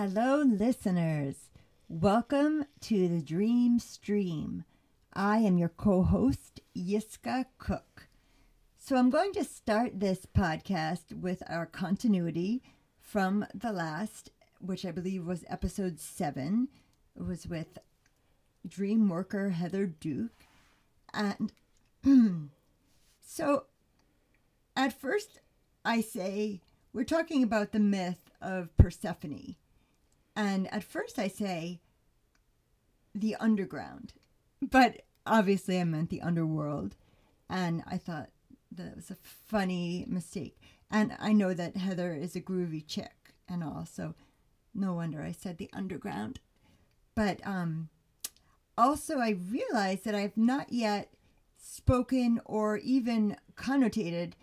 Hello, listeners. Welcome to the Dream Stream. I am your co host, Yiskah Koock. So, I'm going to start this podcast with our continuity from the last, which I believe was episode seven. It was with dream worker Heather Duke. And so, at first, I say we're talking about the myth of Persephone. And at first, I say the underground, but obviously, I meant the underworld. And I thought that was a funny mistake. And I know that Heather is a groovy chick and all, so no wonder I said the underground. But um, also, I realized that I've not yet spoken or even connotated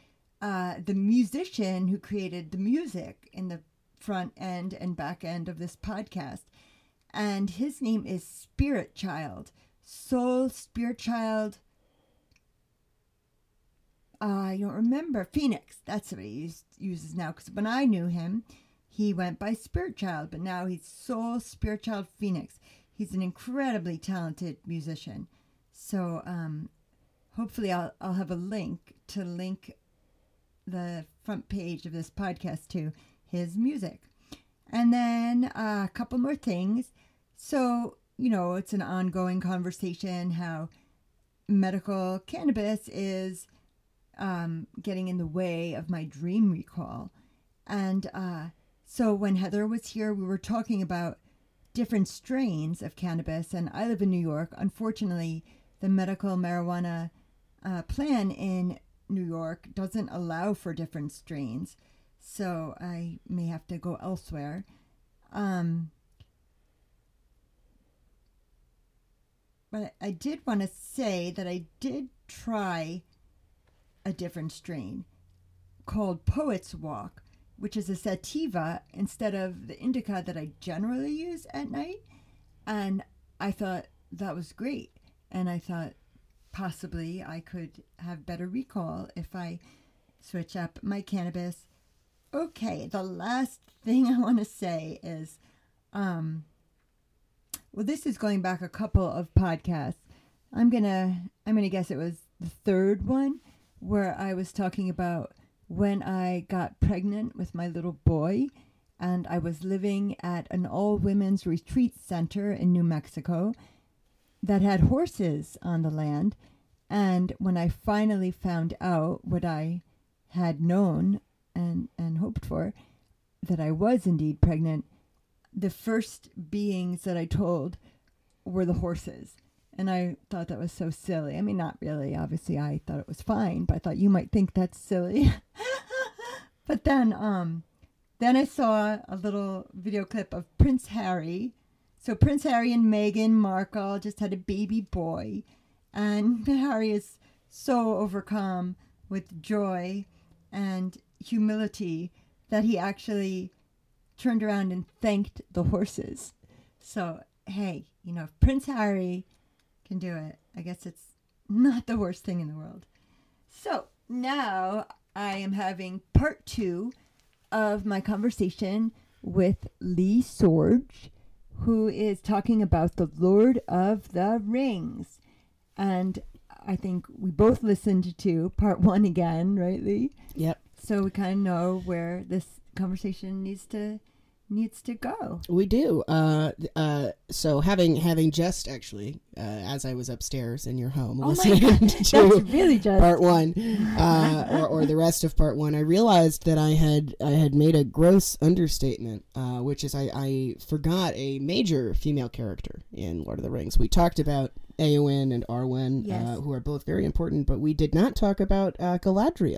uh, the musician who created the music in the front end and back end of this podcast. And his name is Spirit Child, Soul Spirit Child. Uh, I don't remember. Phoenix. That's what he uses now. Because when I knew him, he went by Spirit Child, but now he's Soul Spirit Child Phoenix. He's an incredibly talented musician. So um, hopefully, I'll, I'll have a link to link the front page of this podcast to his music. And then uh, a couple more things. So, you know, it's an ongoing conversation how medical cannabis is um, getting in the way of my dream recall. And uh, so when Heather was here, we were talking about different strains of cannabis. And I live in New York. Unfortunately, the medical marijuana uh, plan in New York doesn't allow for different strains. So I may have to go elsewhere. Um, but I did want to say that I did try a different strain called Poet's Walk, which is a sativa instead of the indica that I generally use at night. And I thought that was great. And I thought possibly I could have better recall if I switch up my cannabis. Okay, the last thing I want to say is um well this is going back a couple of podcasts. I'm to I'm to guess it was the third one where I was talking about when I got pregnant with my little boy and I was living at an all women's retreat center in New Mexico that had horses on the land. And when I finally found out what I had known and, and hoped for, that I was indeed pregnant, the first beings that I told were the horses. And I thought that was so silly. I mean, not really. Obviously, I thought it was fine, but I thought you might think that's silly. but then, um, then I saw a little video clip of Prince Harry. So Prince Harry and Meghan Markle just had a baby boy, and Harry is so overcome with joy and humility that he actually turned around and thanked the horses. So, hey, you know, if Prince Harry can do it, I guess it's not the worst thing in the world. So, now I am having part two of my conversation with Lee Sorge, who is talking about the Lord of the Rings. And I think we both listened to part one again, right, Lee? Yep. So we kind of know where this conversation needs to needs to go. We do. Uh, uh, so having having just actually, uh, as I was upstairs in your home Oh my listening God, to That's really just part one, uh, or, or the rest of part one, I realized that I had I had made a gross understatement, uh, which is I, I forgot a major female character in Lord of the Rings. We talked about Eowyn and Arwen, Yes. uh, who are both very important, but we did not talk about uh, Galadriel.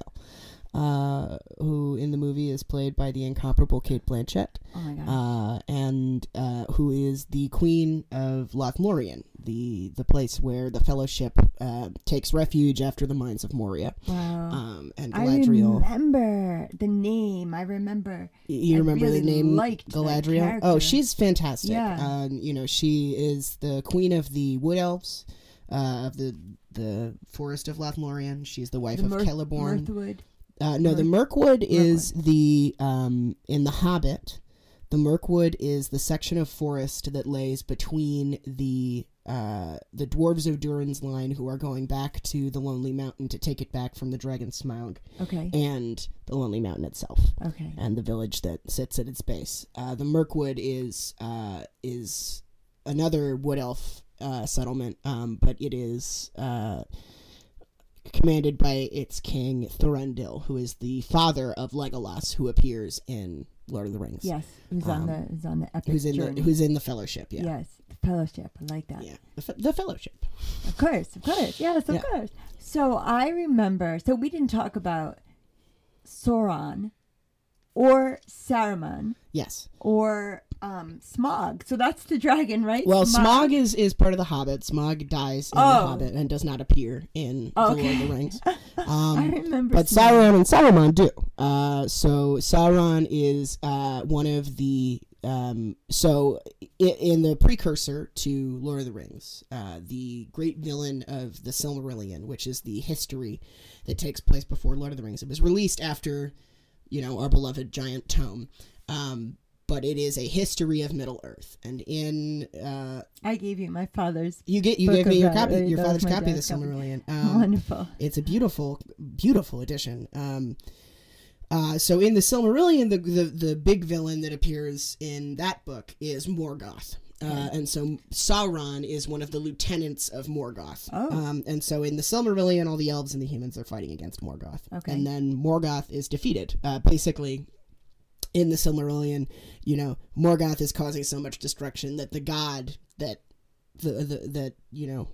Uh, who in the movie is played by the incomparable Cate Blanchett Oh my god. uh, and uh, who is the queen of Lothlorien, the the place where the Fellowship uh, takes refuge after the mines of Moria. wow. Um, and I remember the name. I remember. you I remember really the name liked Galadriel? Oh, she's fantastic. Yeah. Um, you know, she is the queen of the Wood Elves, uh, of the the forest of Lothlorien. She's the wife the of Mirth- Celeborn. Mirthwood. Uh, no, the Mirkwood is the um, in the Hobbit. The Mirkwood is the section of forest that lays between the uh, the dwarves of Durin's line, who are going back to the Lonely Mountain to take it back from the Dragon Smaug, Okay. and the Lonely Mountain itself, Okay. and the village that sits at its base. Uh, the Mirkwood is uh, is another wood elf uh, settlement, um, but it is uh, commanded by its king Thorendil, who is the father of Legolas, who appears in Lord of the Rings. Yes. Who's on Um, the who's on the epic Who's in journey? the Who's in the Fellowship? Yeah, Yes. The fellowship. I like that. yeah, the, fe- the Fellowship. Of course, of course. Yes, of Yeah. course. So I remember so we didn't talk about Sauron or Saruman Yes. or um Smaug. So that's the dragon, right? Well, Smaug is is part of the Hobbit. Smaug dies in the Oh. Hobbit and does not appear in Oh, the Lord of the Rings. I Um, remember but Smaug. Sauron and Saruman do. Uh, so Sauron is uh, one of the um, so i- in the precursor to Lord of the Rings, uh, the great villain of the Silmarillion, which is the history that takes place before Lord of the Rings. It was released after, you know, our beloved giant tome. Um, but it is a history of Middle Earth, and in uh, I gave you my father's you get you gave me your copy, your father's copy of the. Silmarillion. Um, wonderful. it's a beautiful, beautiful edition. Um, uh, so in the Silmarillion, the, the the big villain that appears in that book is Morgoth. Uh, and so Sauron is one of the lieutenants of Morgoth. Oh. Um, and so in the Silmarillion, all the elves and the humans are fighting against Morgoth. Okay. And then Morgoth is defeated. Uh, basically, in the Silmarillion, you know, Morgoth is causing so much destruction that the god that the, the that you know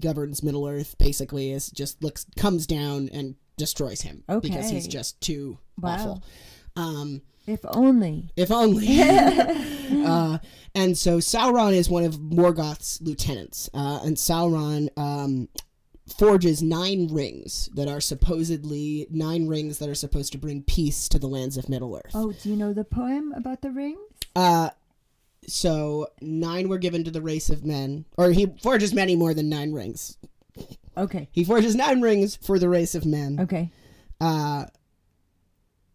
governs Middle Earth basically is just looks comes down and destroys him because he's just too Wow. awful. Um, If only. if only. uh, and so Sauron is one of Morgoth's lieutenants, uh, and Sauron um, forges nine rings that are supposedly nine rings that are supposed to bring peace to the lands of Middle Earth. Oh, do you know the poem about the rings? Uh, so nine were given to the race of men, or he forges many more than nine rings. Okay. He forges nine rings for the race of men, Okay. uh,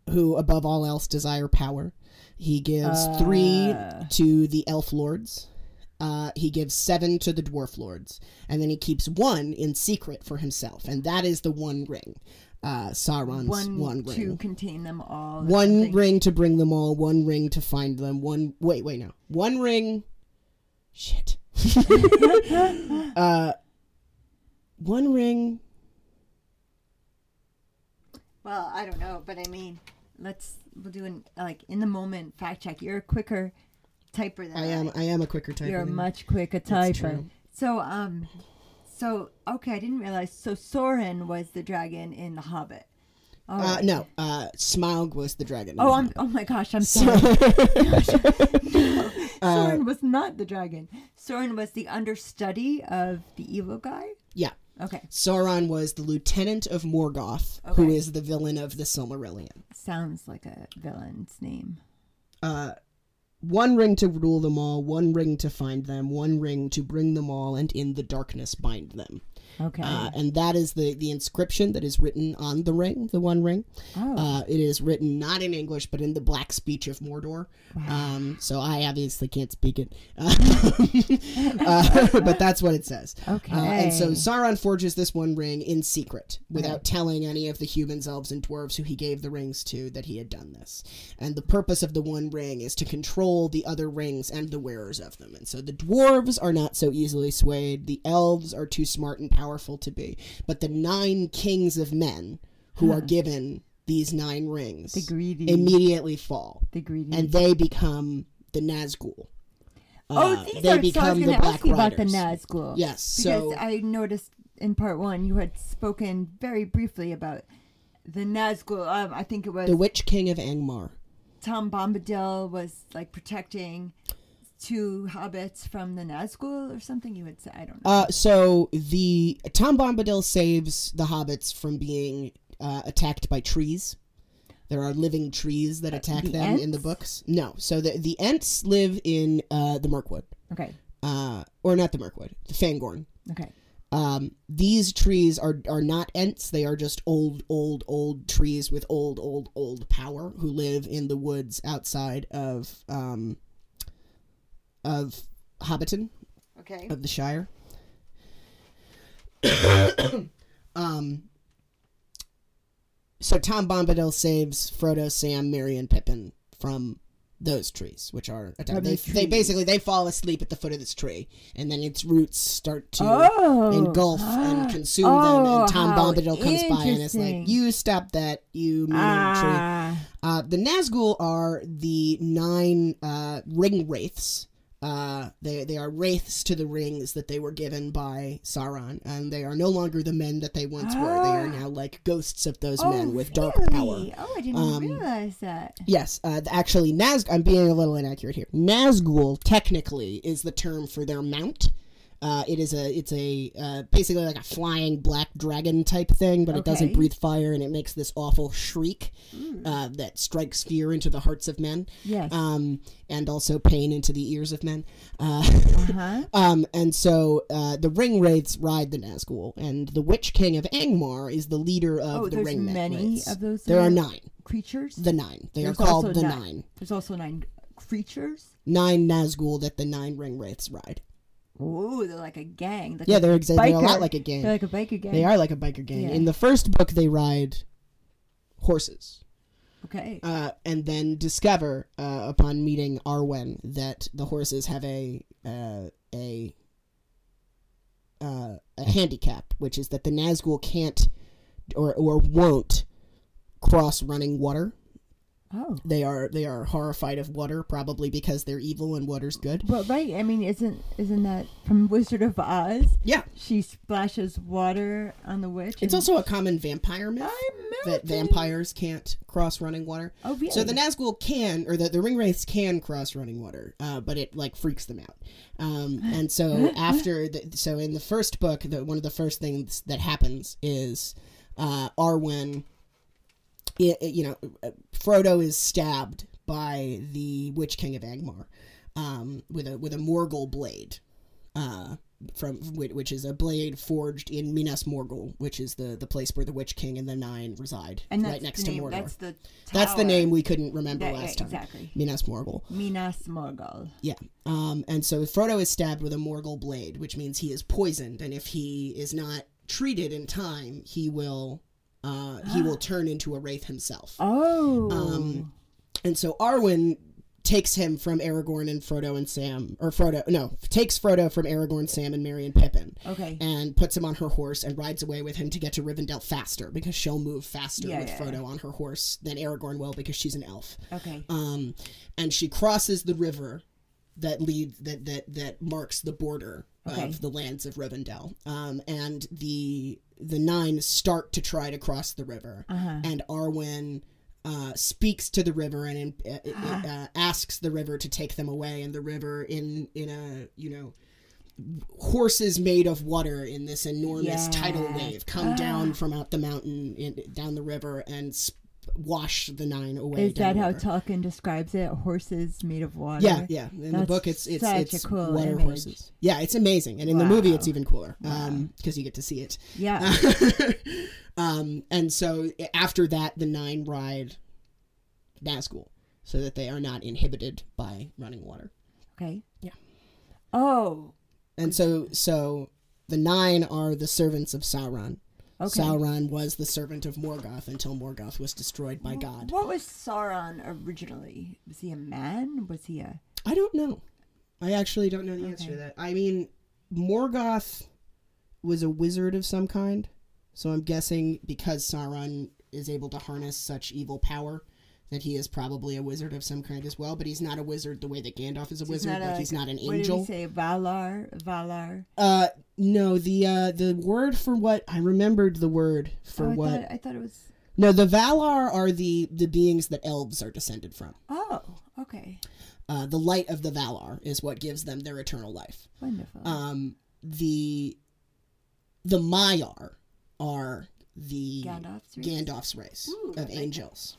who above all else desire power. He gives three Uh. to the elf lords. Uh, he gives seven to the dwarf lords, and then he keeps one in secret for himself, and that is the One Ring, uh, Sauron's One, One, to contain them all. One ring to bring them all. One ring to find them. One wait, wait, no. One ring. Shit. uh, one ring. Well, I don't know, but I mean, let's we'll do an like in the moment fact check. You're quicker typer than I am. I am a quicker typer. You're a much quicker That's typer. true. So um, so okay, I didn't realize. So Sauron was the dragon in The Hobbit. All Uh, right. no. Uh, Smaug was the dragon. Oh, I'm. Oh my gosh, I'm So- sorry. no, Uh, Sauron was not the dragon. Sauron was the understudy of the evil guy. yeah. Okay, Sauron was the lieutenant of Morgoth, who Okay. is the villain of the Silmarillion. sounds like a villain's name. Uh, one ring to rule them all, one ring to find them, one ring to bring them all, and in the darkness bind them. Okay. Uh, and that is the, the inscription that is written on the ring, the One Ring. oh, Uh, it is written not in English, but in the Black Speech of Mordor. Um, so I obviously can't speak it, uh, but that's what it says. okay. Uh, and so Sauron forges this one ring in secret, without telling any of the humans, elves, and dwarves who he gave the rings to that he had done this. And the purpose of the one ring is to control the other rings and the wearers of them. And so the dwarves are not so easily swayed. The elves are too smart and powerful to be. But the nine kings of men who are given these nine rings the greedy. immediately fall, the greedy. and they become the Nazgul. oh, Uh, these they are. So I was become the ask you about the Nazgul. Yes, Because so I noticed in part one you had spoken very briefly about the Nazgul. Um, I think it was the Witch King of Angmar. Tom Bombadil was like protecting two hobbits from the Nazgul or something. You would say I don't know. Uh, so the Tom Bombadil saves the hobbits from being uh, attacked by trees. There are living trees that attack the them in the books. No, so the the Ents live in uh, the Mirkwood, okay. uh, or not the Mirkwood, the Fangorn. Okay. Um, these trees are are not ents; they are just old, old, old trees with old, old, old power who live in the woods outside of um, of Hobbiton Okay. of the Shire. um, so Tom Bombadil saves Frodo, Sam, Merry, and Pippin from those trees, which are From they, the they basically they fall asleep at the foot of this tree, and then its roots start to Oh. engulf and consume them. Oh, And Tom Bombadil comes by and is like, "You stop that, you mean tree." Ah. Uh, the Nazgul are the nine uh, ring wraiths. Uh, they they are wraiths to the rings that they were given by Sauron, and they are no longer the men that they once were. They are Ah. now like ghosts of those Oh, men with dark power. Oh, I didn't Um, realize that. Yes, uh, actually, Naz. I'm being a little inaccurate here. Nazgul technically is the term for their mount. Uh, it is a it's a uh, basically like a flying black dragon type thing, but it doesn't breathe fire and it makes this awful shriek uh, that strikes fear into the hearts of men, Yes. um, and also pain into the ears of men. Uh, uh-huh. um, and so uh, the ring wraiths ride the Nazgul, and the Witch King of Angmar is the leader of Oh, the ring many wraiths. of those There are nine. creatures. The nine. They There's are called the nine. nine. There's also nine creatures. nine Nazgul that the nine ring wraiths ride. Oh, they're like a gang. Like Yeah, they're exactly they're a lot like a gang. They're like a biker gang. They are like a biker gang. Yeah. In the first book, they ride horses, Okay. uh, and then discover uh, upon meeting Arwen that the horses have a uh, a uh, a handicap, which is that the Nazgul can't or or won't cross running water. Oh. They are they are horrified of water, probably because they're evil and water's good. Well, right. I mean, isn't isn't that from Wizard of Oz? Yeah, She splashes water on the witch. it's also a common vampire myth. That vampires can't cross running water. Oh, really? So the Nazgul can, or the, the ring wraiths can cross running water, uh, but it like freaks them out. Um, and so after, the, so in the first book, the, one of the first things that happens is uh, Arwen, i i- you know, uh, Frodo is stabbed by the Witch King of Angmar um, with a with a Morgul blade. Uh, from which, is a blade forged in Minas Morgul, which is the, the place where the Witch King and the Nine reside, and right next the to name, Mordor. That's the. That's the name we couldn't remember That- last yeah, time. Exactly. Minas Morgul. Minas Morgul. Yeah. Um, and so Frodo is stabbed with a Morgul blade, which means he is poisoned, and if he is not treated in time, he will uh, he will turn into a wraith himself. Oh. Um, And so Arwen takes him from Aragorn and Frodo and Sam, or Frodo, no, takes Frodo from Aragorn, Sam, and Merry and Pippin, okay. and puts him on her horse and rides away with him to get to Rivendell faster because she'll move faster Yeah, with yeah, Frodo on her horse than Aragorn will because she's an elf. Okay. Um, and she crosses the river that leads that that that marks the border Okay. of the lands of Rivendell. Um, and the the nine start to try to cross the river, Uh-huh. and Arwen. Uh, speaks to the river and uh, Ah. uh, asks the river to take them away, and the river, in in a you know, horses made of water in this enormous tidal wave come down from out the mountain in, down the river and sp- wash the nine away. Is that how. Tolkien describes it? Horses made of water. Yeah, yeah. In the book, it's it's it's cool water image. horses. Yeah, it's amazing, and in the movie, it's even cooler because you get to see it. Yeah. um, and so after that, the nine ride Nazgul, so that they are not inhibited by running water. Okay. Yeah. Oh. And so so the nine are the servants of Sauron. Okay. Sauron was the servant of Morgoth until Morgoth was destroyed by God. What was Sauron originally? Was he a man? Was he a? I don't know. I actually don't know the answer to that. I mean, Morgoth was a wizard of some kind, so I'm guessing because Sauron is able to harness such evil power that he is probably a wizard of some kind as well. But he's not a wizard the way that Gandalf is a wizard. not like a- he's not an What did angel. he say? Valar. Valar. Uh, no. The uh, the word for what I remembered the word for oh, I what. thought I thought it was. No, the Valar are the the beings that elves are descended from. Oh. Okay. Uh, the light of the Valar is what gives them their eternal life. Wonderful. um, the the Maiar are the Gandalf's race? Gandalf's race Ooh, of angels.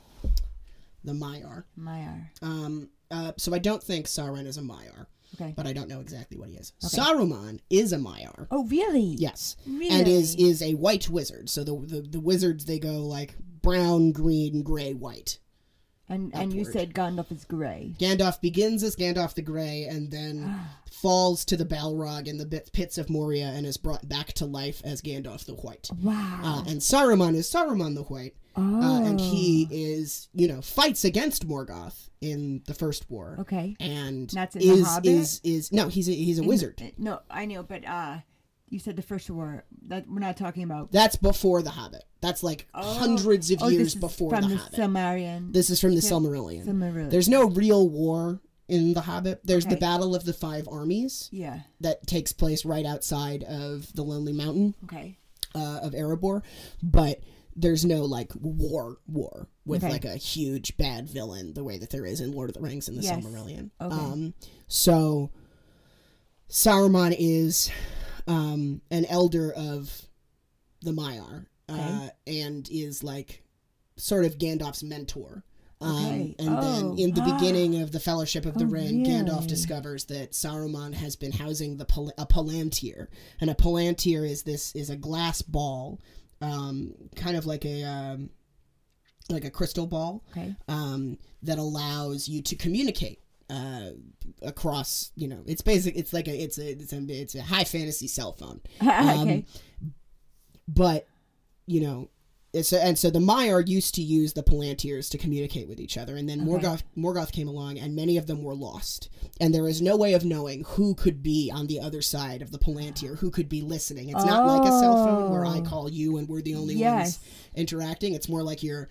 The Maiar. Maiar. Um, uh, so I don't think Sauron is a Maiar. Okay. but I don't know exactly what he is. Saruman is a Maiar. Oh, really? Yes. Really? And is is a white wizard. So the, the the wizards they go like brown, green, gray, white. And and you said Gandalf is gray. Gandalf begins as Gandalf the Grey and then falls to the Balrog in the pits of Moria and is brought back to life as Gandalf the White. Wow. Uh, and Saruman is Saruman the White. Oh. Uh, and he is, you know, fights against Morgoth in the First War. Okay. And That's in The is Hobbit? is is no, he's a, he's a wizard. Uh, No, I know, but uh, you said the first war. That we're not talking about. That's before the Hobbit. That's like hundreds of oh, years this is before from the the Hobbit. Silmarillion. this is from the Silmarillion. Silmarillion. There's no real war in the Hobbit. There's the Battle of the Five Armies yeah. that takes place right outside of the Lonely Mountain Okay. uh, of Erebor, but there's no like war war with Okay. like a huge bad villain the way that there is in Lord of the Rings and the Yes. Silmarillion. Okay. Um, so Saruman is um, an elder of the Maiar uh, Okay. and is like sort of Gandalf's mentor. Um, And Oh. then in the beginning of the Fellowship of the Oh, Ring, Gandalf discovers that Saruman has been housing the Pal- a Palantir, and a Palantir is this is a glass ball, um, kind of like a um, like a crystal ball, Okay. um, that allows you to communicate uh, across. You know, it's basic. It's like a it's a it's a it's a high fantasy cell phone okay. but you know it's and so the Maiar used to use the Palantirs to communicate with each other, and then Morgoth Morgoth came along, and many of them were lost, and there is no way of knowing who could be on the other side of the Palantir, who could be listening. It's not like a cell phone where I Oh. call you and we're the only Yes. ones interacting. It's more like you're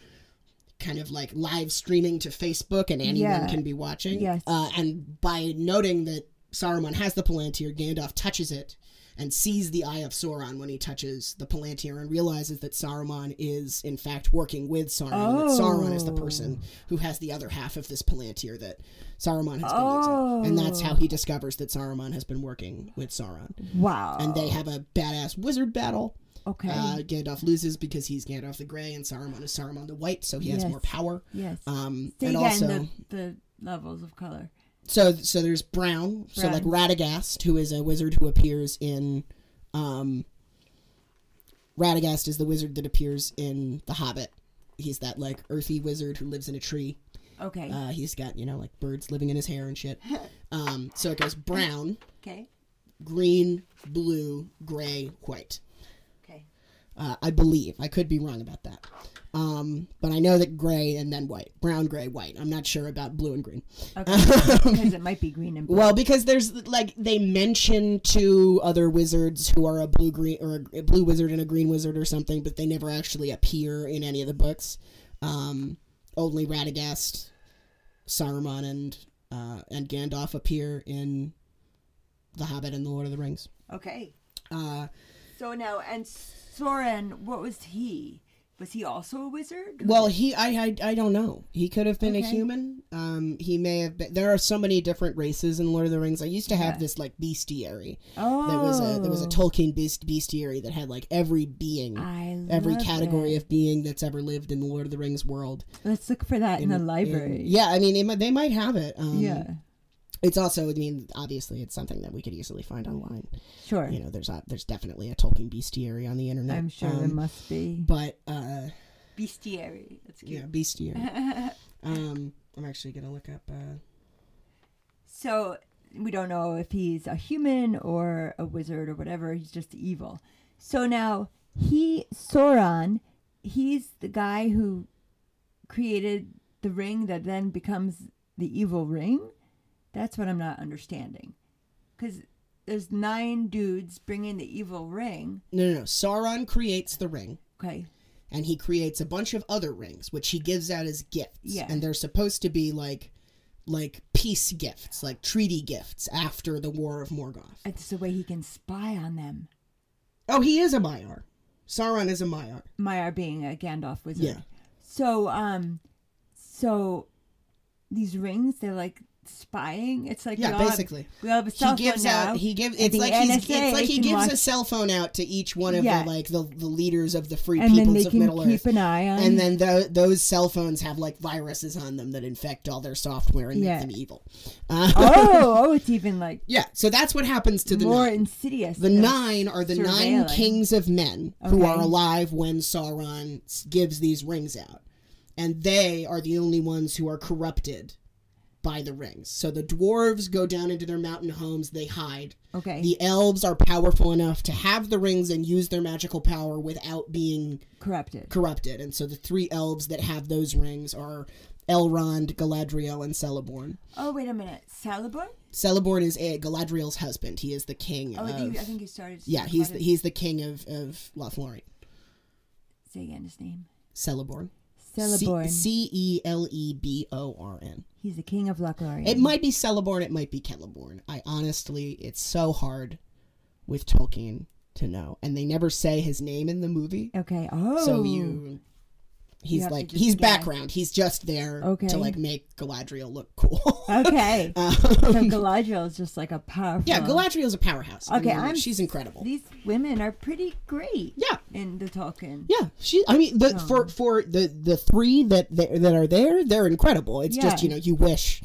kind of like live streaming to Facebook, and anyone Yeah. can be watching. Yes. Uh, and by noting that Saruman has the Palantir, Gandalf touches it and sees the Eye of Sauron when he touches the Palantir and realizes that Saruman is in fact working with Sauron. And that Sauron is the person who has the other half of this Palantir that Saruman has been using. And that's how he discovers that Saruman has been working with Sauron. Wow. And they have a badass wizard battle. okay. Uh, Gandalf loses because he's Gandalf the Grey and Saruman is Saruman the White, so he has more power. yes. Um, and also, the, the levels of color. So so there's brown, so like Radagast, who is a wizard who appears in um Radagast is the wizard that appears in The Hobbit. He's that like earthy wizard who lives in a tree. Okay. Uh, he's got, you know, like birds living in his hair and shit. Um, so it goes brown, okay. green, blue, gray, white. Okay. Uh, I believe. I could be wrong about that. Um, but I know that gray and then white. Brown, gray, white. I'm not sure about blue and green. Okay. because it might be green and blue. Well, because there's like they mention two other wizards who are a blue green or a blue wizard and a green wizard or something, but they never actually appear in any of the books. Um, only Radagast, Saruman, and uh, and Gandalf appear in The Hobbit and The Lord of the Rings. okay. Uh, So now, and Sauron, what was he? Was he also a wizard? well, he I, I I don't know. He could have been a human. Um, he may have been. There are so many different races in Lord of the Rings. I used to have Yeah. this like bestiary. oh, There was a there was a Tolkien beast, bestiary that had like every being, I every category it. of being that's ever lived in the Lord of the Rings world. Let's look for that in, the library. And- yeah, I mean they might, they might have it. Um, yeah. It's also I mean obviously it's something that we could easily find online. Sure. You know, there's a, there's definitely a Tolkien bestiary on the internet. I'm sure there Um, must be. But uh, Bestiary. That's cute. yeah, bestiary. um, I'm actually gonna look up. Uh, So we don't know if he's a human or a wizard or whatever. He's just evil. So now he Sauron, he's the guy who created the ring that then becomes the evil ring. That's what I'm not understanding. Because there's nine dudes bringing the evil ring. no, no, no. Sauron creates the ring. Okay. and he creates a bunch of other rings which he gives out as gifts Yeah. and they're supposed to be like like peace gifts like treaty gifts after the war of morgoth It's the way he can spy on them. oh he is a maiar sauron is a maiar Maiar being a Gandalf wizard. Yeah. So, um, so these rings, they're like spying. It's like Yeah, all have- basically. we have a He cell gives phone now. out. He gives. It's the like he's. NSA It's like he gives watch- a cell phone out to each one of Yeah. the like the, the leaders of the free and peoples they of can Middle keep Earth. an eye on. And then tho- those cell phones have like viruses on them that infect all their software and Yeah. make them evil. Uh, oh, oh, it's even like yeah. So that's what happens to the more nine. insidious. The nine are the nine kings of men who are alive when Sauron gives these rings out. And they are the only ones who are corrupted by the rings. So the dwarves go down into their mountain homes, they hide. Okay. The elves are powerful enough to have the rings and use their magical power without being corrupted. corrupted. And so the three elves that have those rings are Elrond, Galadriel, and Celeborn. Oh, wait a minute. Celeborn? Celeborn is a Galadriel's husband. He is the king Oh, I of think, I think you started. yeah, he's the, he's the king of of Lothlorien. Say again his name. Celeborn. Celeborn. C E L E B O R N. he's the king of Lothlorien. It might be Celeborn. It might be Celeborn. I honestly, it's so hard with Tolkien to know, and they never say his name in the movie. Okay. Oh. So you, he's like he's guess. background. He's just there Okay. to like make Galadriel look cool. Okay. Um, so Galadriel is just like a powerful. yeah, Galadriel is a powerhouse. I Okay, mean, I'm. she's incredible. These women are pretty great. Yeah. In the Tolkien. Yeah, she. I mean, the, Oh. for for the the three that that that are there, they're incredible. It's just you know you wish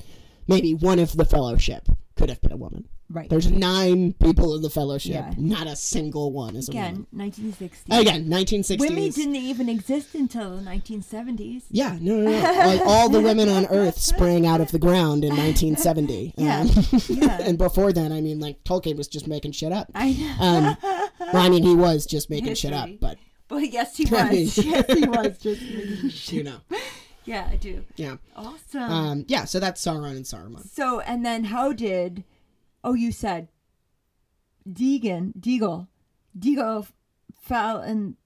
maybe one of the Fellowship could have been a woman. Right. There's nine people in the Fellowship. Yeah. Not a single one is a Again, woman. 1960s. Again, 1960s. Women didn't even exist until the 1970s. Yeah, no, no, no. like all the women on Earth sprang out of the ground in 1970. Yeah, Um, yeah. and before then, I mean, like Tolkien was just making shit up. I know. Um, well, I mean, he was just making shit up, History. but well, yes, he I mean- was. yes, he was. Just making shit. you know, Yeah, I do. yeah, Awesome. um, yeah. So that's Sauron and Saruman. so, and then how did? Oh, you said Deegan, Deagol, Deagol fell in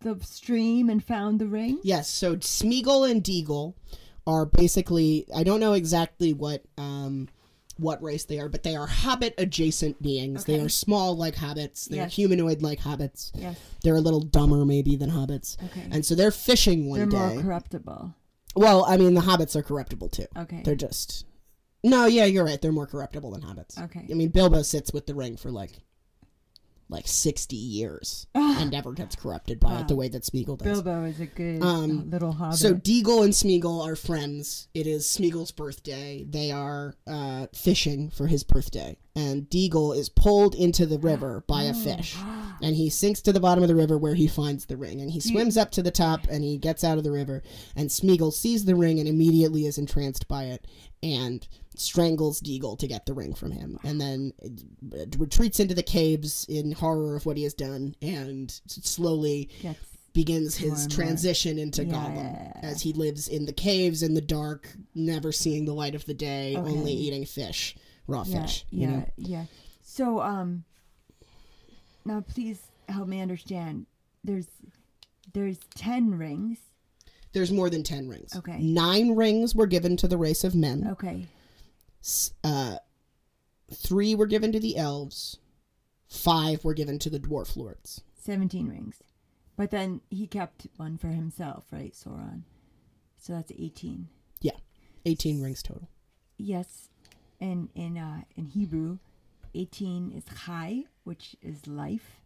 the stream and found the ring. Yes, so Smeagol and Deagol are basically I don't know exactly what um what race they are, but they are hobbit adjacent beings. They are small like hobbits. They're Yes. humanoid like hobbits. Yes. They're a little dumber maybe than hobbits. Okay. And so they're fishing one day. They're more corruptible. well, I mean the hobbits are corruptible too. Okay. They're just No, yeah, you're right. They're more corruptible than hobbits. Okay. I mean Bilbo sits with the ring for like like 60 years and never gets corrupted by Wow. it the way that Smeagol does. Bilbo is a good Um, uh, little hobbit. So Deagol and Smeagol are friends. It is Smeagol's birthday. They are uh, fishing for his birthday, and Deagol is pulled into the river by a fish, and he sinks to the bottom of the river where he finds the ring, and he swims up to the top, and he gets out of the river, and Smeagol sees the ring and immediately is entranced by it, and strangles Deagol to get the ring from him, and then retreats into the caves in horror of what he has done, and slowly Gets- begins his and more. transition into Yeah. Gollum as he lives in the caves in the dark, never seeing the light of the day, Okay. only eating fish, raw yeah, fish. yeah, You know? yeah. So, um, now please help me understand. There's, there's ten rings. There's more than ten rings. Okay. Nine rings were given to the race of men. Okay. Uh, three were given to the elves. Five were given to the dwarf lords. 17 rings. But then he kept one for himself, right? Sauron. So that's 18. Yeah, eighteen rings total. Yes. And in uh in Hebrew, 18 is chai, which is life.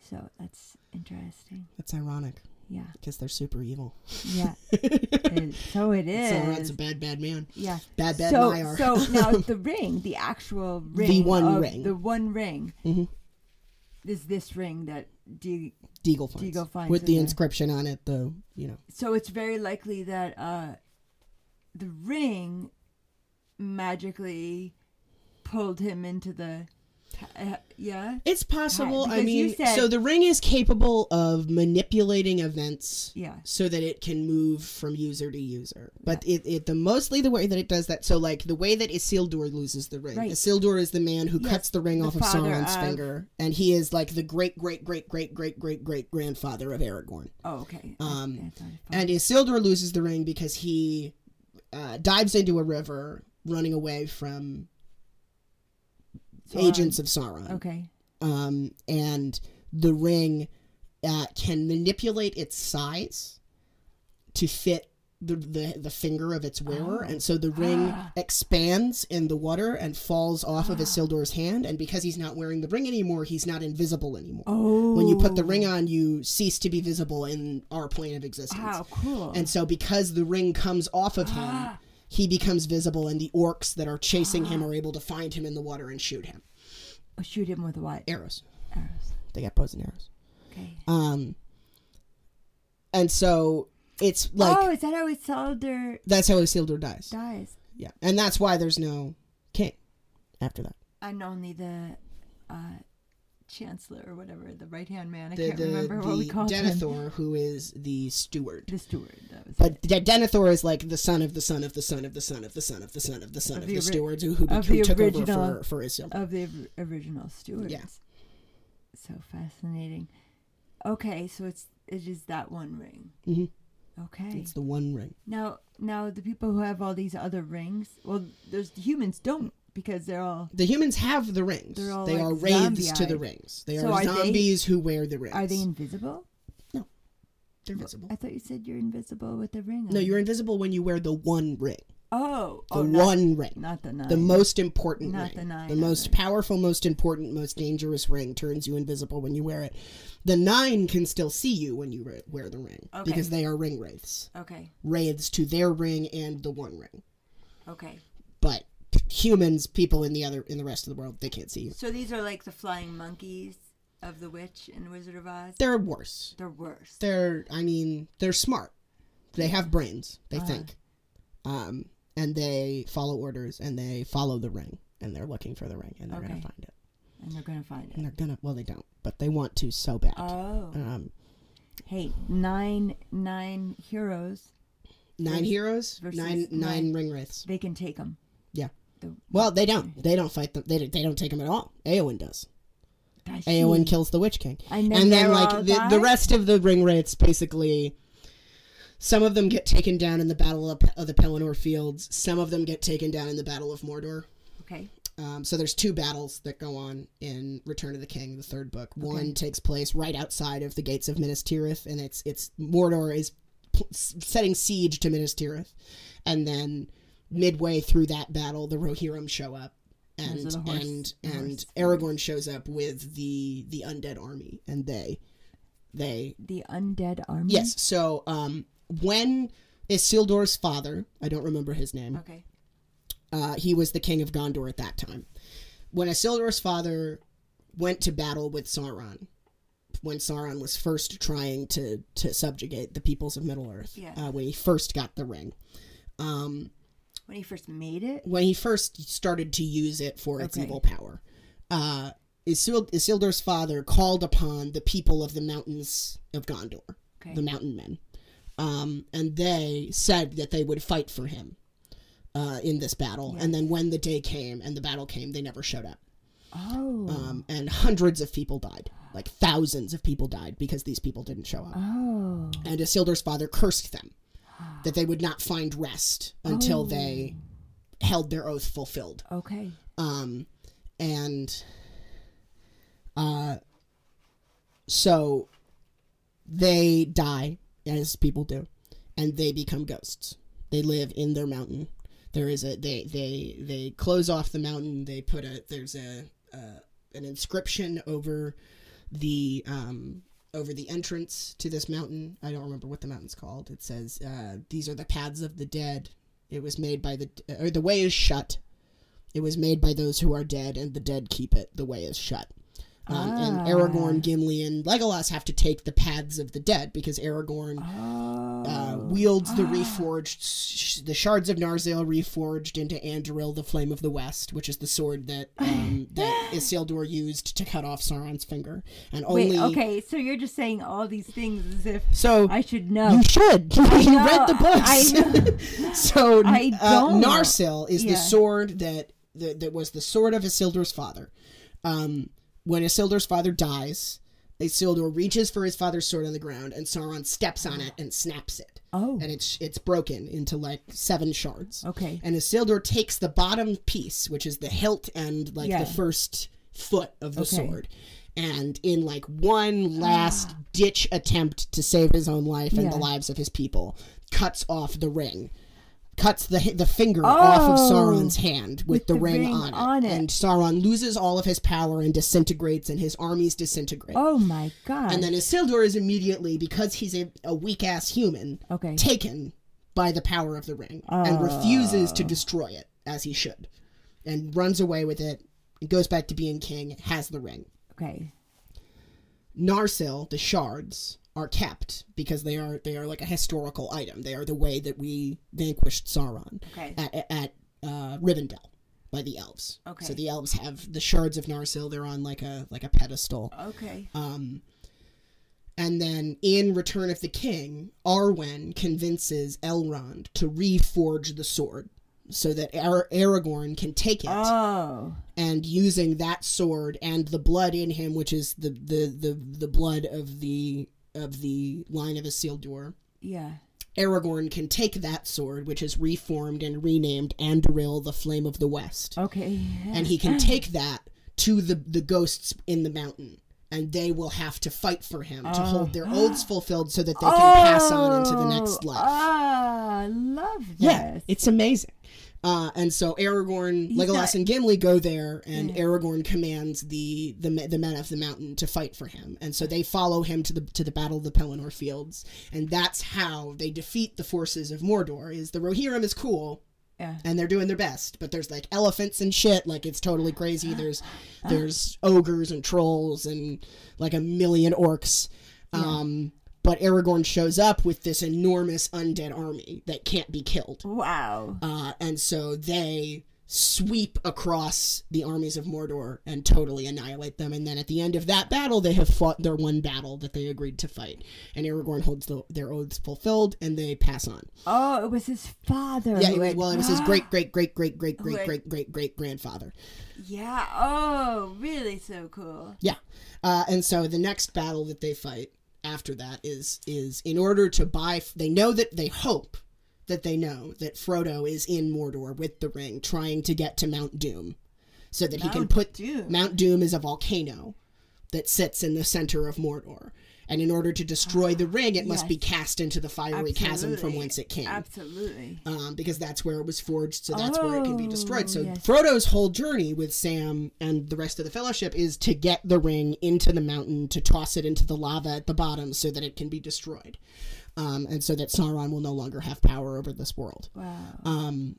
So that's interesting. That's ironic Yeah. because they're super evil. Yeah. It- so it is. Sauron's is. a bad, bad man. yeah. Bad, bad so Maiar. so now the ring, the actual ring, The one ring. the one ring, Mhm. is this ring that D. Deagol finds. Deagol finds with the there. inscription on it, though. You know. So it's very likely that uh, the ring magically pulled him into the. Uh, yeah. It's possible. I mean, said- so the ring is capable of manipulating events Yeah. so that it can move from user to user. But it, it the mostly the way that it does that. So like the way that Isildur loses the ring. Right. Isildur is the man who Yes, cuts the ring the off of Sauron's of- finger, and he is like the great great great great great great great grandfather of Aragorn. Oh, okay. Um, That's not fun. And Isildur loses the ring because he uh, dives into a river, running away from Sauron. agents of Sauron. Okay. um, and the ring uh, can manipulate its size to fit the, the the finger of its wearer, and so the ring expands in the water and falls off of Isildur's hand. And because he's not wearing the ring anymore, he's not invisible anymore. Oh. When you put the ring on, you cease to be visible in our plane of existence. How cool. And so, because the ring comes off of him, he becomes visible, and the orcs that are chasing him are able to find him in the water and shoot him. Oh, shoot him with what? Arrows. Arrows. They got bows and arrows. Okay. Um, and so it's like oh, is that how Isildur that's how Isildur dies. dies? Yeah, and that's why there's no king after that. And only the uh, chancellor or whatever, the right hand man. I The can't the, remember what we called him. Denethor, who is the steward. The steward. That was But it. De- Denethor is like the son of the son of the son of the son of the son of the son of the son Of of the the stewards who who, who the took over for for Isildur. of the or- original stewards. Yeah. So fascinating. Okay, so it's it is that one ring. Mhm. Okay. It's the one ring. now now the people who have all these other rings, well, there's the humans don't because they're all The humans have the rings. They're all they like are wraiths to the rings. They So are are they- zombies who wear the rings. are they invisible? No, they're visible. I thought you said you're invisible with the ring. No, on. you're invisible when you wear the one ring. Oh, oh The oh, not, one ring. not the nine. The most important Not ring. the nine the most powerful, most important, most dangerous ring turns you invisible when you wear it. The nine can still see you when you wear the ring Okay. because they are ring wraiths. Okay, Wraiths to their ring and the one ring. okay. Humans, people in the other in the rest of the world, they can't see you. So these are like the flying monkeys of the witch in Wizard of Oz. They're worse. They're worse. They're I mean, they're smart. They have brains. They Uh-huh. think. Um and they follow orders and they follow the ring and they're looking for the ring and they're Okay. gonna find it. and they're gonna find it. And they're gonna well they don't, but they want to so bad. Oh, um hey, nine nine heroes. nine Versus- heroes, versus nine nine. nine ring wraiths. They can take them. The, Well, they don't. They don't fight them. They don't- they don't take them at all. Eowyn does. Does Eowyn kills the Witch King. And then, and then like the, the rest of the ring wraiths basically some of them get taken down in the battle of, of the pelennor fields some of them get taken down in the battle of mordor Okay. um, so there's two battles that go on in return of the king the third book one takes place right outside of the gates of minas tirith and it's it's mordor is p- setting siege to minas tirith and then midway through that battle the rohirrim show up and Those are the horse- and and aragorn shows up with the the undead army and they they The undead army. yes so um when isildur's father i don't remember his name Okay. uh, he was the king of Gondor at that time. When Isildur's father went to battle with Sauron, when Sauron was first trying to to subjugate the peoples of Middle Earth, Yeah. uh, when he first got the ring, um, When he first made it. when he first started to use it for its Okay. evil power, uh, Isil- Isildur's father called upon the people of the mountains of Gondor, Okay. the mountain men, um, and they said that they would fight for him uh, in this battle. And then when the day came and the battle came, they never showed up. Oh. Um, and hundreds of people died, like thousands of people died because these people didn't show up. oh. And Isildur's father cursed them that they would not find rest until Oh. they held their oath fulfilled. Okay. Um, and uh, so they die as people do, and they become ghosts. They live in their mountain. There is a they they they close off the mountain. They put a there's a uh, an inscription over the um over the entrance to this mountain. I don't remember what the mountain's called. It says uh, these are the paths of the dead. It was made by the or the way is shut. It was made by those who are dead, and the dead keep it. The way is shut. Um, And Ah. Aragorn, Gimli, and Legolas have to take the paths of the dead because Aragorn Oh. uh, wields the reforged, sh- the shards of Narsil reforged into Anduril, the Flame of the West, which is the sword that um, that Isildur used to cut off Sauron's finger, and only. Wait. Okay. So you're just saying all these things as if So I should know. you should. you know, read the books. I know. so I uh, don't. Narsil is the sword that, that that was the sword of Isildur's father. Um, when Isildur's father dies, Isildur reaches for his father's sword on the ground, and Sauron steps on it and snaps it, oh. and it's it's broken into like seven shards. Okay. And Isildur takes the bottom piece, which is the hilt and like Yeah. the first foot of the Okay. sword. And in like one last ditch attempt to save his own life and the lives of his people, cuts off the ring. Cuts the the finger off of Oh, Sauron's hand with, with the, the ring, ring on, it. on it. and Sauron loses all of his power and disintegrates, and his armies disintegrate. Oh my god. And then Isildur is immediately, because he's a, a weak ass human, okay. taken by the power of the ring and refuses to oh. destroy it as he should, and runs away with it. and Goes back to being king, has the ring. okay. Narsil, the shards, are kept because they are they are like a historical item. They are the way that we vanquished Sauron Okay. at at uh, Rivendell by the elves. Okay. So the elves have the shards of Narsil. They're on like a like a pedestal. Okay. Um, and then in Return of the King, Arwen convinces Elrond to reforge the sword so that Ar- Aragorn can take it Oh. and using that sword and the blood in him, which is the the the, the blood of the of the line of Isildur, Yeah. Aragorn can take that sword, which is reformed and renamed Anduril, the Flame of the West, Okay. and he can take that to the the ghosts in the mountain. And they will have to fight for him to hold their oaths fulfilled so that they can pass on into the next life. Ah, I love this. Yeah, it's amazing. Uh, and so Aragorn, Legolas, not- and Gimli go there, and Aragorn commands the, the the men of the mountain to fight for him, and so they follow him to the to the battle of the Pelennor Fields, and that's how they defeat the forces of Mordor. Is the Rohirrim is cool, Yeah. and they're doing their best, but there's like elephants and shit, like it's totally crazy. There's there's ogres and trolls and like a million orcs. Um, but Aragorn shows up with this enormous undead army that can't be killed. Wow. Uh, and so they sweep across the armies of Mordor and totally annihilate them. And then at the end of that battle, they have fought their one battle that they agreed to fight. And Aragorn holds the, their oaths fulfilled and they pass on. Oh, it was his father. Yeah, it- had- well, it was his great, great, great, great, great, great, great, great, great grandfather. Yeah. Oh, really so cool. Yeah. Uh, and so the next battle that they fight after that is is in order to buy. They know that they hope that they know that Frodo is in Mordor with the ring, trying to get to Mount Doom, so that he can put Doom. Mount Doom is a volcano that sits in the center of Mordor. And in order to destroy the ring, it must be cast into the fiery chasm from whence it came Absolutely. um, because that's where it was forged, so that's where it can be destroyed. So Oh, yes. Frodo's whole journey with Sam and the rest of the Fellowship is to get the ring into the mountain, to toss it into the lava at the bottom, so that it can be destroyed, um, and so that Sauron will no longer have power over this world. Wow. Um,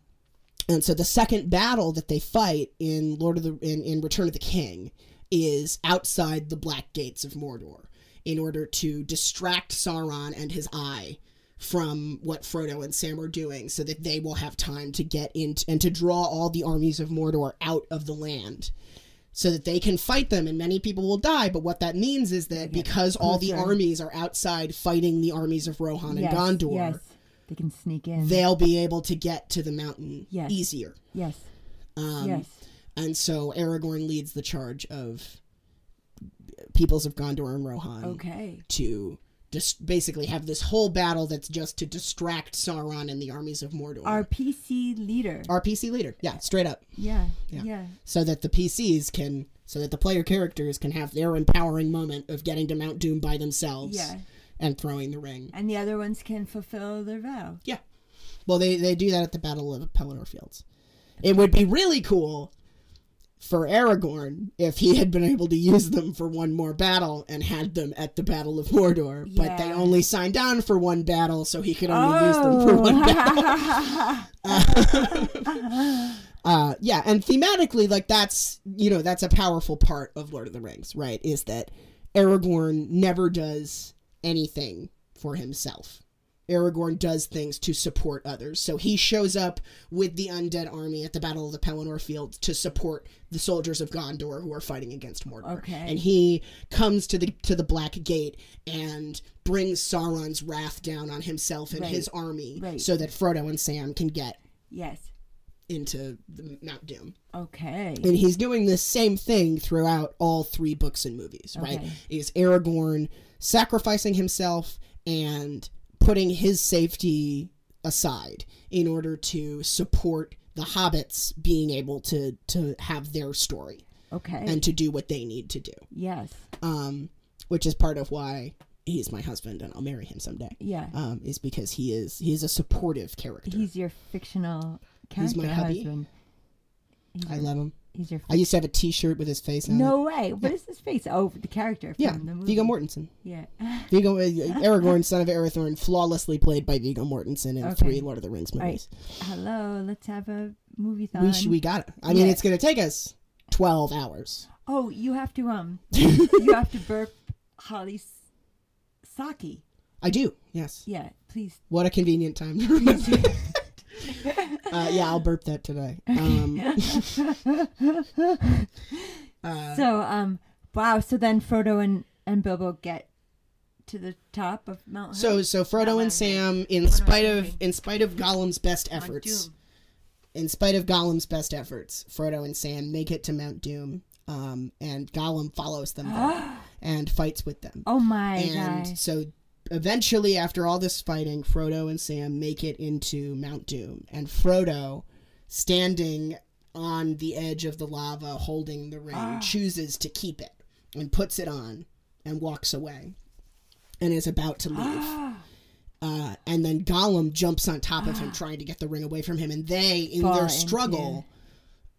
and so the second battle that they fight in Lord of the in, in Return of the King is outside the Black Gates of Mordor in order to distract Sauron and his eye from what Frodo and Sam are doing so that they will have time to get in and to draw all the armies of Mordor out of the land so that they can fight them and many people will die but what that means is that because all the armies are outside fighting the armies of Rohan yes. and Gondor Yes. They can sneak in. they'll be able to get to the mountain Yes. easier. yes. Um, yes. And so Aragorn leads the charge of peoples of Gondor and Rohan Okay. to just basically have this whole battle that's just to distract Sauron and the armies of Mordor. Our PC leader. Our PC leader, yeah, straight up, yeah. Yeah. Yeah. so that the PCs can, so that the player characters can have their empowering moment of getting to Mount Doom by themselves Yeah. and throwing the ring. And the other ones can fulfill their vow. Yeah. Well, they, they do that at the Battle of Pelennor Fields. It would be really cool for Aragorn if he had been able to use them for one more battle and had them at the Battle of Mordor. But they only signed on for one battle, so he could only use them for one battle. Uh, yeah, and thematically, like that's you know that's a powerful part of Lord of the Rings, right? Is that Aragorn never does anything for himself. Aragorn does things to support others. So he shows up with the undead army at the Battle of the Pelennor Fields to support the soldiers of Gondor who are fighting against Mordor. Okay. And he comes to the to the Black Gate and brings Sauron's wrath down on himself and Right. his army Right. so that Frodo and Sam can get yes. into the Mount Doom. Okay. And he's doing the same thing throughout all three books and movies, right? Okay. Is Aragorn sacrificing himself and putting his safety aside in order to support the hobbits being able to to have their story Okay. and to do what they need to do. yes. Um which is part of why he's my husband and I'll marry him someday. Yeah. Um, is because he is he is a supportive character. He's your fictional character He's my hubby. husband. He's I your, love him. He's your I used to have a T-shirt with his face on it. No way. What is his face? Oh, the character from Yeah, the movie. Viggo Mortensen. Yeah. Viggo, uh, Aragorn, son of Arathorn, flawlessly played by Viggo Mortensen in Okay. three Lord of the Rings All right. movies. Hello, let's have a movie thon. We sh- we got it. I mean, Yeah. it's going to take us twelve hours. oh, you have to um you have to burp Holly Saki. I do. Yes. Yeah, please. What a convenient time to remember. Uh, yeah, I'll burp that today. Um, uh, So um wow, so then Frodo and and Bilbo get to the top of Mount so so Frodo and Sam, in spite of in spite of Gollum's best efforts, in spite of Gollum's best efforts, Frodo and Sam make it to Mount Doom, um, and Gollum follows them and fights with them. Oh my and god. so eventually, after all this fighting, Frodo and Sam make it into Mount Doom, and Frodo, standing on the edge of the lava, holding the ring, chooses to keep it and puts it on and walks away, and is about to leave. Uh, and then Gollum jumps on top of him, trying to get the ring away from him. And they, in Fall their struggle,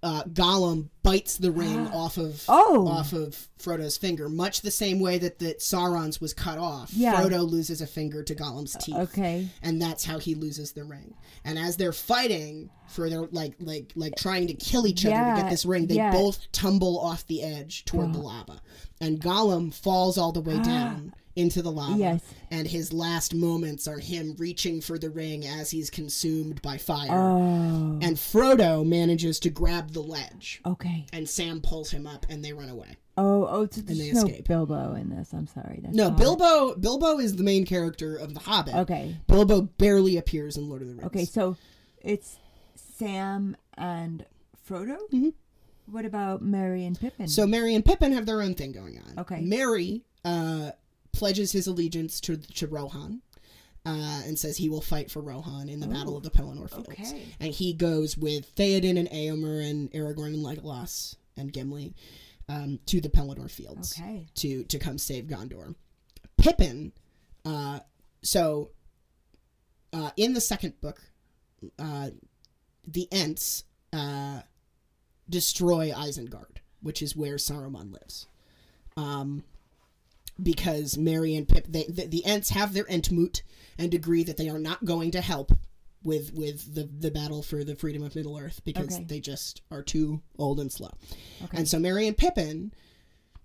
uh, Gollum bites the ring off of Oh. off of Frodo's finger, much the same way that that Sauron's was cut off. Yeah. Frodo loses a finger to Gollum's teeth. Okay. And that's how he loses the ring. And as they're fighting for their like like like trying to kill each other to get this ring, they yeah. both tumble off the edge toward the lava. And Gollum falls all the way down into the lava. Yes. And his last moments are him reaching for the ring as he's consumed by fire. Oh. And Frodo manages to grab the ledge. Okay. And Sam pulls him up and they run away. Oh, oh, so they there's no escape. Bilbo in this. I'm sorry. That's No. Bilbo Bilbo is the main character of The Hobbit. Okay. Bilbo barely appears in Lord of the Rings. Okay, so it's Sam and Frodo. Mhm. What about Merry and Pippin? So Merry and Pippin have their own thing going on. Okay. Merry uh, pledges his allegiance to to Rohan. Uh, and says he will fight for Rohan in the Battle of the Pelennor Fields. okay. And he goes with Theoden and Eomer and Aragorn and Legolas and Gimli um, to the Pelennor Fields okay. to to come save Gondor. Pippin, uh, so uh, in the second book, uh, the Ents uh, destroy Isengard, which is where Saruman lives. Um, because Merry and Pip, they, the, the Ents have their Entmoot and agree that they are not going to help with with the the battle for the freedom of Middle Earth because Okay. they just are too old and slow. Okay. And so Merry and Pippin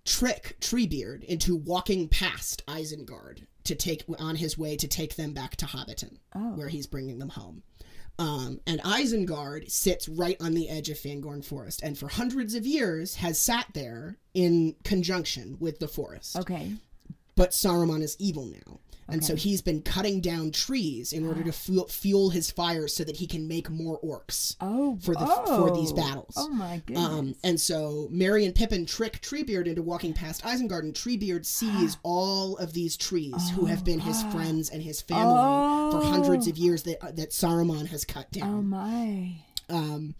trick Treebeard into walking past Isengard to take on his way to take them back to Hobbiton, Oh. where he's bringing them home. Um, and Isengard sits right on the edge of Fangorn Forest, and for hundreds of years has sat there in conjunction with the forest. Okay. But Saruman is evil now. And so he's been cutting down trees in order to fuel, fuel his fire so that he can make more orcs Oh. for the oh. for these battles. Oh my goodness. Um, and so Merry and Pippin trick Treebeard into walking past Isengard, and Treebeard sees all of these trees who have been his friends and his family for hundreds of years that that Saruman has cut down. oh my. Um,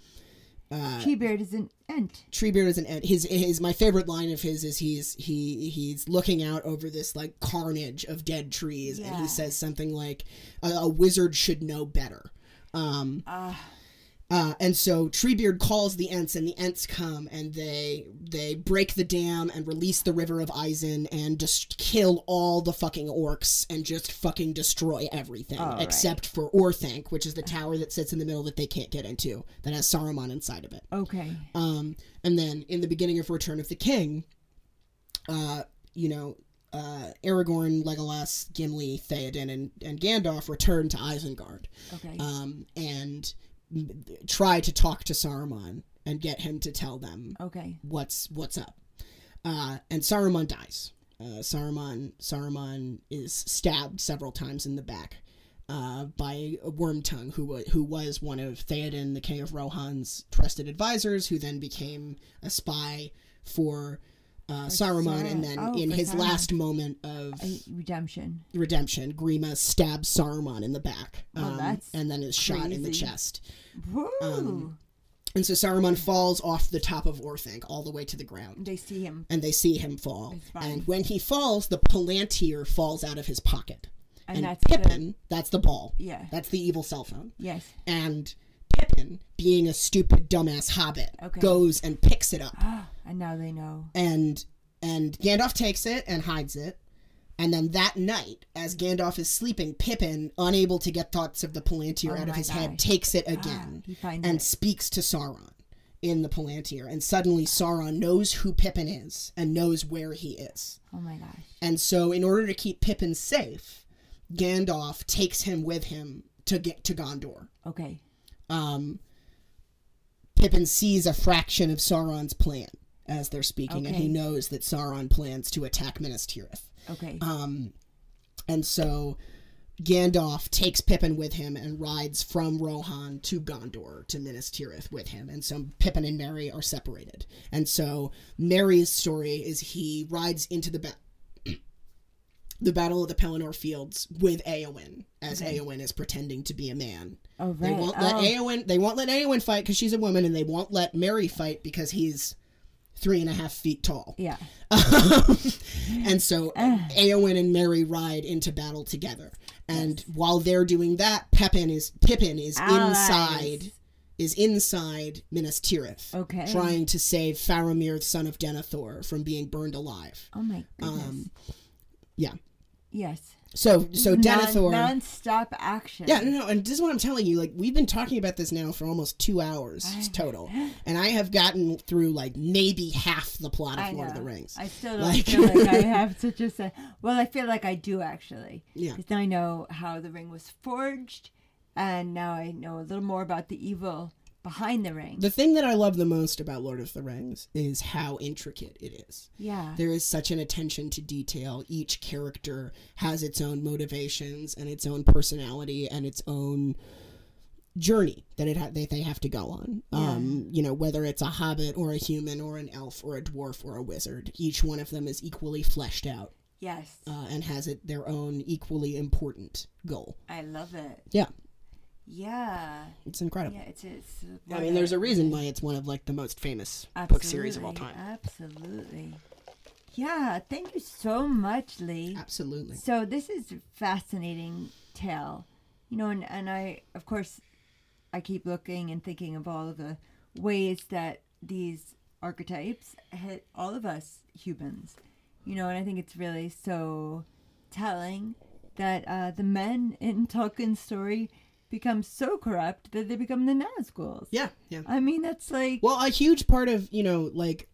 Treebeard is an ent. Treebeard is an ent. His his my favorite line of his is he's he he's looking out over this like carnage of dead trees, and he says something like, "A, a wizard should know better." Um, Ah. Uh, and so Treebeard calls the Ents, and the Ents come, and they they break the dam and release the River of Isen and just kill all the fucking orcs and just fucking destroy everything All right. except for Orthanc, which is the tower that sits in the middle that they can't get into that has Saruman inside of it. Okay. Um, and then in the beginning of Return of the King, uh, you know, uh, Aragorn, Legolas, Gimli, Theoden, and, and Gandalf return to Isengard Okay. um, and try to talk to Saruman and get him to tell them okay. what's what's up. Uh, and Saruman dies. Uh, Saruman Saruman is stabbed several times in the back uh, by a Wormtongue, who who was one of Theoden, the King of Rohan's trusted advisors, who then became a spy for. Uh, Saruman, and then Oh, in his last moment of redemption. redemption, Grima stabs Saruman in the back, um, that's and then is shot in the chest. Woo. Um, And so Saruman falls off the top of Orthanc all the way to the ground. They see him. And they see him fall. And when he falls, the Palantir falls out of his pocket. And, And, that's the- Pippin, that's the ball. Yeah. That's the evil cell phone. Yes. And Pippin, being a stupid dumbass hobbit, Okay. goes and picks it up. and now they know. And and Gandalf takes it and hides it. And then that night, as Gandalf is sleeping, Pippin, unable to get thoughts of the Palantir Oh out of his head, takes it again finds and it. speaks to Sauron in the Palantir. And suddenly Sauron knows who Pippin is and knows where he is. Oh my gosh. And so, in order to keep Pippin safe, Gandalf takes him with him to get to Gondor. Okay. Um, Pippin sees a fraction of Sauron's plan as they're speaking, and he knows that Sauron plans to attack Minas Tirith. Okay. Um, and so Gandalf takes Pippin with him and rides from Rohan to Gondor to Minas Tirith with him. And so Pippin and Merry are separated. And so Merry's story is he rides into the ba- the Battle of the Pelennor Fields with Eowyn, as Okay. Eowyn is pretending to be a man. oh right. They won't let oh. Eowyn. They won't let Eowyn fight because she's a woman, and they won't let Merry fight because he's three and a half feet tall. yeah. and so Eowyn and Merry ride into battle together. And while they're doing that, Pippin is Pippin is Allies. inside is inside Minas Tirith, Okay. trying to save Faramir, son of Denethor, from being burned alive. Oh my goodness. Um, yeah. Yes. So so Denethor. Non, non-stop action. Yeah, no, no, and this is what I'm telling you. Like, we've been talking about this now for almost two hours total, and I have gotten through like maybe half the plot of I Lord of the Rings. I still don't Like- feel like I have such a se- well. I feel like I do actually. Yeah. Because now I know how the ring was forged, and now I know a little more about the evil behind the ring. The thing that I love the most about Lord of the Rings is how intricate it is. yeah. There is such an attention to detail. Each character has its own motivations and its own personality and its own journey that it ha- that they have to go on. Um, you know, whether it's a hobbit or a human or an elf or a dwarf or a wizard, each one of them is equally fleshed out Yes. uh, and has it their own equally important goal. I love it. Yeah, Yeah. it's incredible. Yeah. It's. it's I mean, there's a reason why it's one of like the most famous book series of all time. Absolutely. Yeah. Thank you so much, Lee. Absolutely. So this is a fascinating tale, you know, and, and I, of course, I keep looking and thinking of all of the ways that these archetypes hit all of us humans, you know, and I think it's really so telling that uh, the men in Tolkien's story become so corrupt that they become the Nazguls. Yeah, yeah. I mean, that's like, Well, a huge part of you know like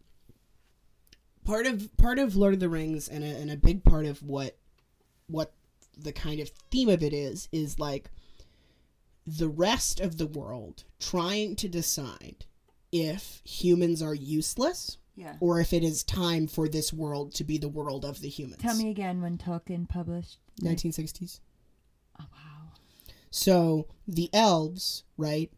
part of part of Lord of the Rings and a, and a big part of what what the kind of theme of it is is like the rest of the world trying to decide if humans are useless yeah. or if it is time for this world to be the world of the humans. Tell me again when Tolkien published. 1960s. Oh, wow. So the elves, right,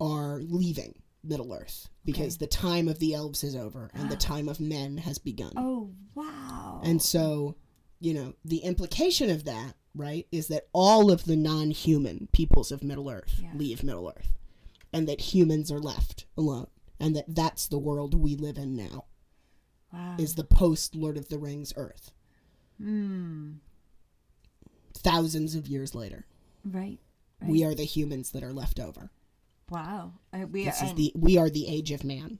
are leaving Middle Earth because the time of the elves is over and the time of men has begun. Oh, wow. And so, you know, the implication of that, right, is that all of the non human peoples of Middle Earth Yeah. leave Middle Earth and that humans are left alone. And that that's the world we live in now, wow. is the post Lord of the Rings Earth. Hmm. Thousands of years later, Right. Right. we are the humans that are left over. Wow. Uh, we This are, is the we are the age of man.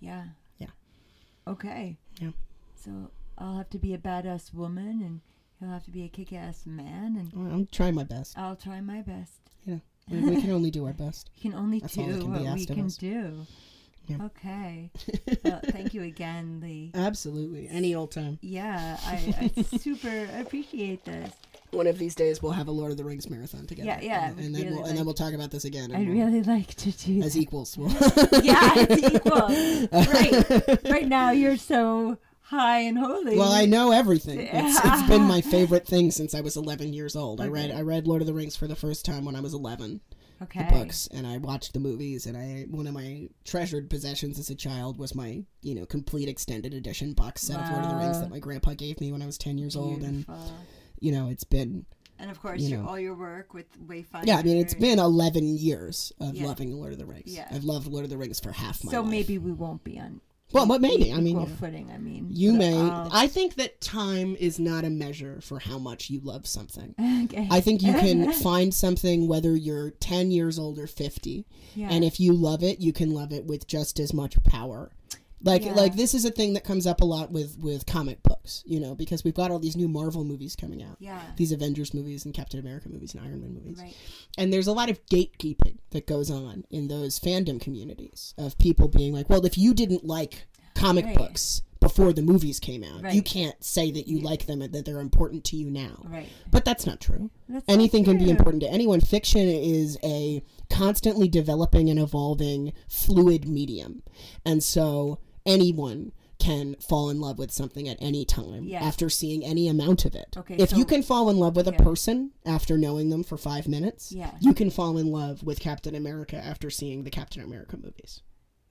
yeah. Yeah. Okay. Yeah. So I'll have to be a badass woman, and he'll have to be a kick-ass man, and Well, I'm trying my best. I'll try my best. Yeah. we, we can only do our best. We can only That's do can what we can us. do. Yeah. Okay. well, thank you again, Lee. Absolutely, any old time. Yeah, I, I super appreciate this. One of these days, we'll have a Lord of the Rings marathon together. Yeah, yeah, and, and then really we'll and then we'll talk about this again. I'd we'll- really like to do as that. equals. We'll yeah, it's equal. Right. Right now, you're so high and holy. well, I know everything. It's, it's been my favorite thing since I was 11 years old. I read I read Lord of the Rings for the first time when I was 11. Okay. The books and I watched the movies and I one of my treasured possessions as a child was my you know complete extended edition box set of Lord of the Rings that my grandpa gave me when I was 10 years old and Beautiful. You know it's been And of course, You know. all your work with Wayfinder. Yeah, I mean, it's been 11 years of Yeah. loving Lord of the Rings. Yeah. I've loved Lord of the Rings for half my So life. So maybe we won't be on. Well, but maybe. I mean, you footing. I mean, You may. I'll- I think that time is not a measure for how much you love something. okay. I think you can find something whether you're 10 years old or 50. yeah. And if you love it, you can love it with just as much power. Like Yeah. like this is a thing that comes up a lot with with comic books, you know, because we've got all these new Marvel movies coming out. yeah. These Avengers movies and Captain America movies and Iron Man movies. Right. And there's a lot of gatekeeping that goes on in those fandom communities of people being like, well, if you didn't like comic Right. books before the movies came out, you can't say that you like them and that they're important to you now. Right. But that's not true. That's not Anything can be important to anyone. Fiction is a constantly developing and evolving fluid medium. And so anyone can fall in love with something at any time Yes. after seeing any amount of it. Okay, if so- you can fall in love with a Yeah. person after knowing them for five minutes, Yeah. you can fall in love with Captain America after seeing the Captain America movies.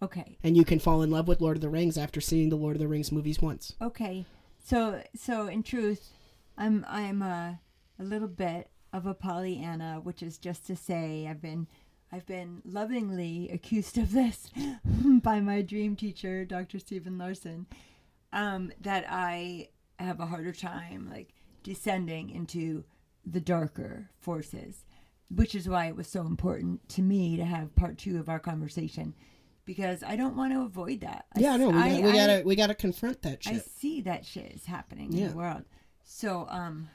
Okay. And you can fall in love with Lord of the Rings after seeing the Lord of the Rings movies once. Okay. So so in truth, I'm I'm a a little bit of a Pollyanna, which is just to say I've been I've been lovingly accused of this by my dream teacher, Dr. Stephen Larson, um, that I have a harder time like descending into the darker forces, which is why it was so important to me to have part two of our conversation. Because I don't want to avoid that. Yeah, s- no, we, I- gotta, we I- gotta we gotta confront that shit. I see that shit is happening in the world. So um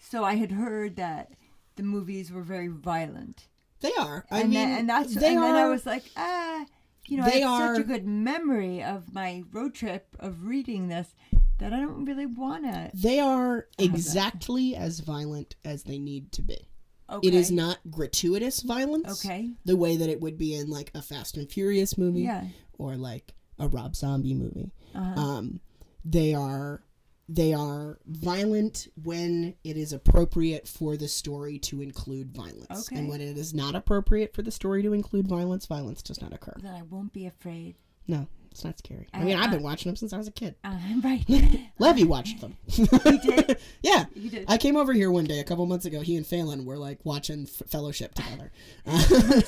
so I had heard that the movies were very violent. They are. I and mean, then, and that's they and are. then I was like, ah you know, They I have such a good memory of my road trip of reading this that I don't really wanna They are that. exactly as violent as they need to be. okay. It is not gratuitous violence. Okay. The way that it would be in like a Fast and Furious movie Yeah. or like a Rob Zombie movie. Uh-huh. Um, they are they are violent when it is appropriate for the story to include violence. Okay. And when it is not appropriate for the story to include violence, violence does not occur. Then I won't be afraid. No, it's not scary. I I- mean, I've been watching them since I was a kid. Uh, right. Levy watched them. you did? yeah. he did. I came over here one day a couple months ago. He and Phelan were like watching F- Fellowship together.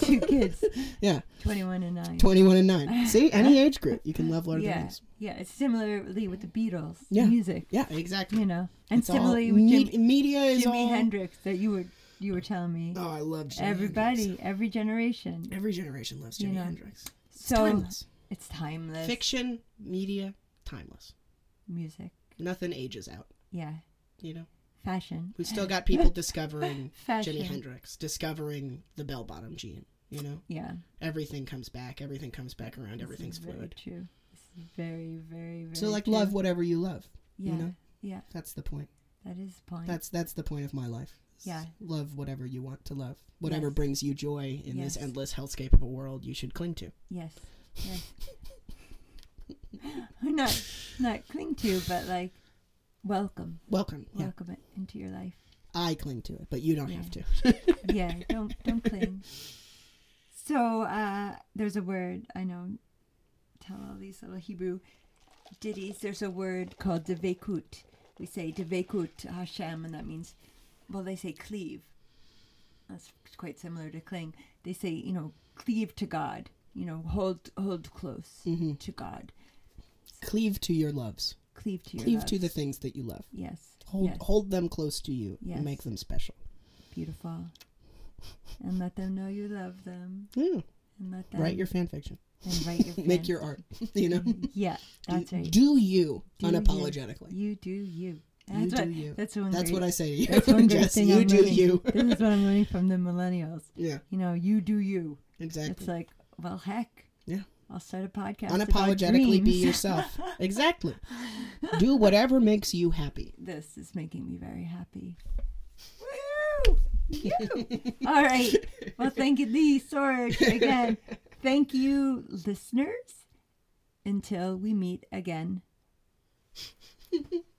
Two kids. yeah, Twenty one and nine. 21 and 9. See, any age group, you can love Lord of the yeah. Rings. Yeah. It's similarly with the Beatles. Yeah. Music. Yeah, exactly. You know. And It's similarly with me- Jim, media is Jimi all. Hendrix that you were you were telling me. Oh, I love Jimi Everybody, Hendrix. every generation. Every generation loves You Jimi know. Hendrix. It's So timeless. It's timeless. Fiction, media, timeless. Music. Nothing ages out. Yeah. You know, Fashion. we still got people discovering Fashion. Jimi Hendrix, discovering the bell bottom gene. You know, Yeah. everything comes back. Everything comes back around. This Everything's fluid. True. This is very, very, very. So, like, true. love whatever you love. Yeah. You know, Yeah. that's the point. That is the point. That's that's the point of my life. Yeah. Love whatever you want to love. Whatever Yes. brings you joy in this Yes. endless hellscape of a world you should cling to. yes. Yes. not, not cling to, but like, welcome, Welcome. Yeah. welcome it into your life. I cling to it, but you don't Yeah. have to. yeah, don't don't cling. So uh, there's a word I know. Tell all these little Hebrew ditties. There's a word called devekut. We say devekut Hashem, and that means, well, they say cleave. That's quite similar to cling. They say, you know, cleave to God. You know, hold hold close hmm to God. Cleave to your loves. Cleave to your Cleave to the things that you love. Yes. Hold yes. hold them close to you Yes. and make them special. Beautiful. And let them know you love them. Yeah. And let them Write your fan fiction. and write your Make your art. you know? Yeah, that's do, right. do you Do you. unapologetically. You do you. You That's do what, you. That's one. That's great, what I say to you. That's one Jess, thing you I'm do learning. you. this is what I'm learning from the millennials. yeah, You know, you do you. exactly. It's like, well, heck. Yeah. I'll start a podcast. Unapologetically be yourself. exactly. Do whatever makes you happy. This is making me very happy. Woo! All right. Well, thank you, Lee Sorge. Again, thank you, listeners. Until we meet again.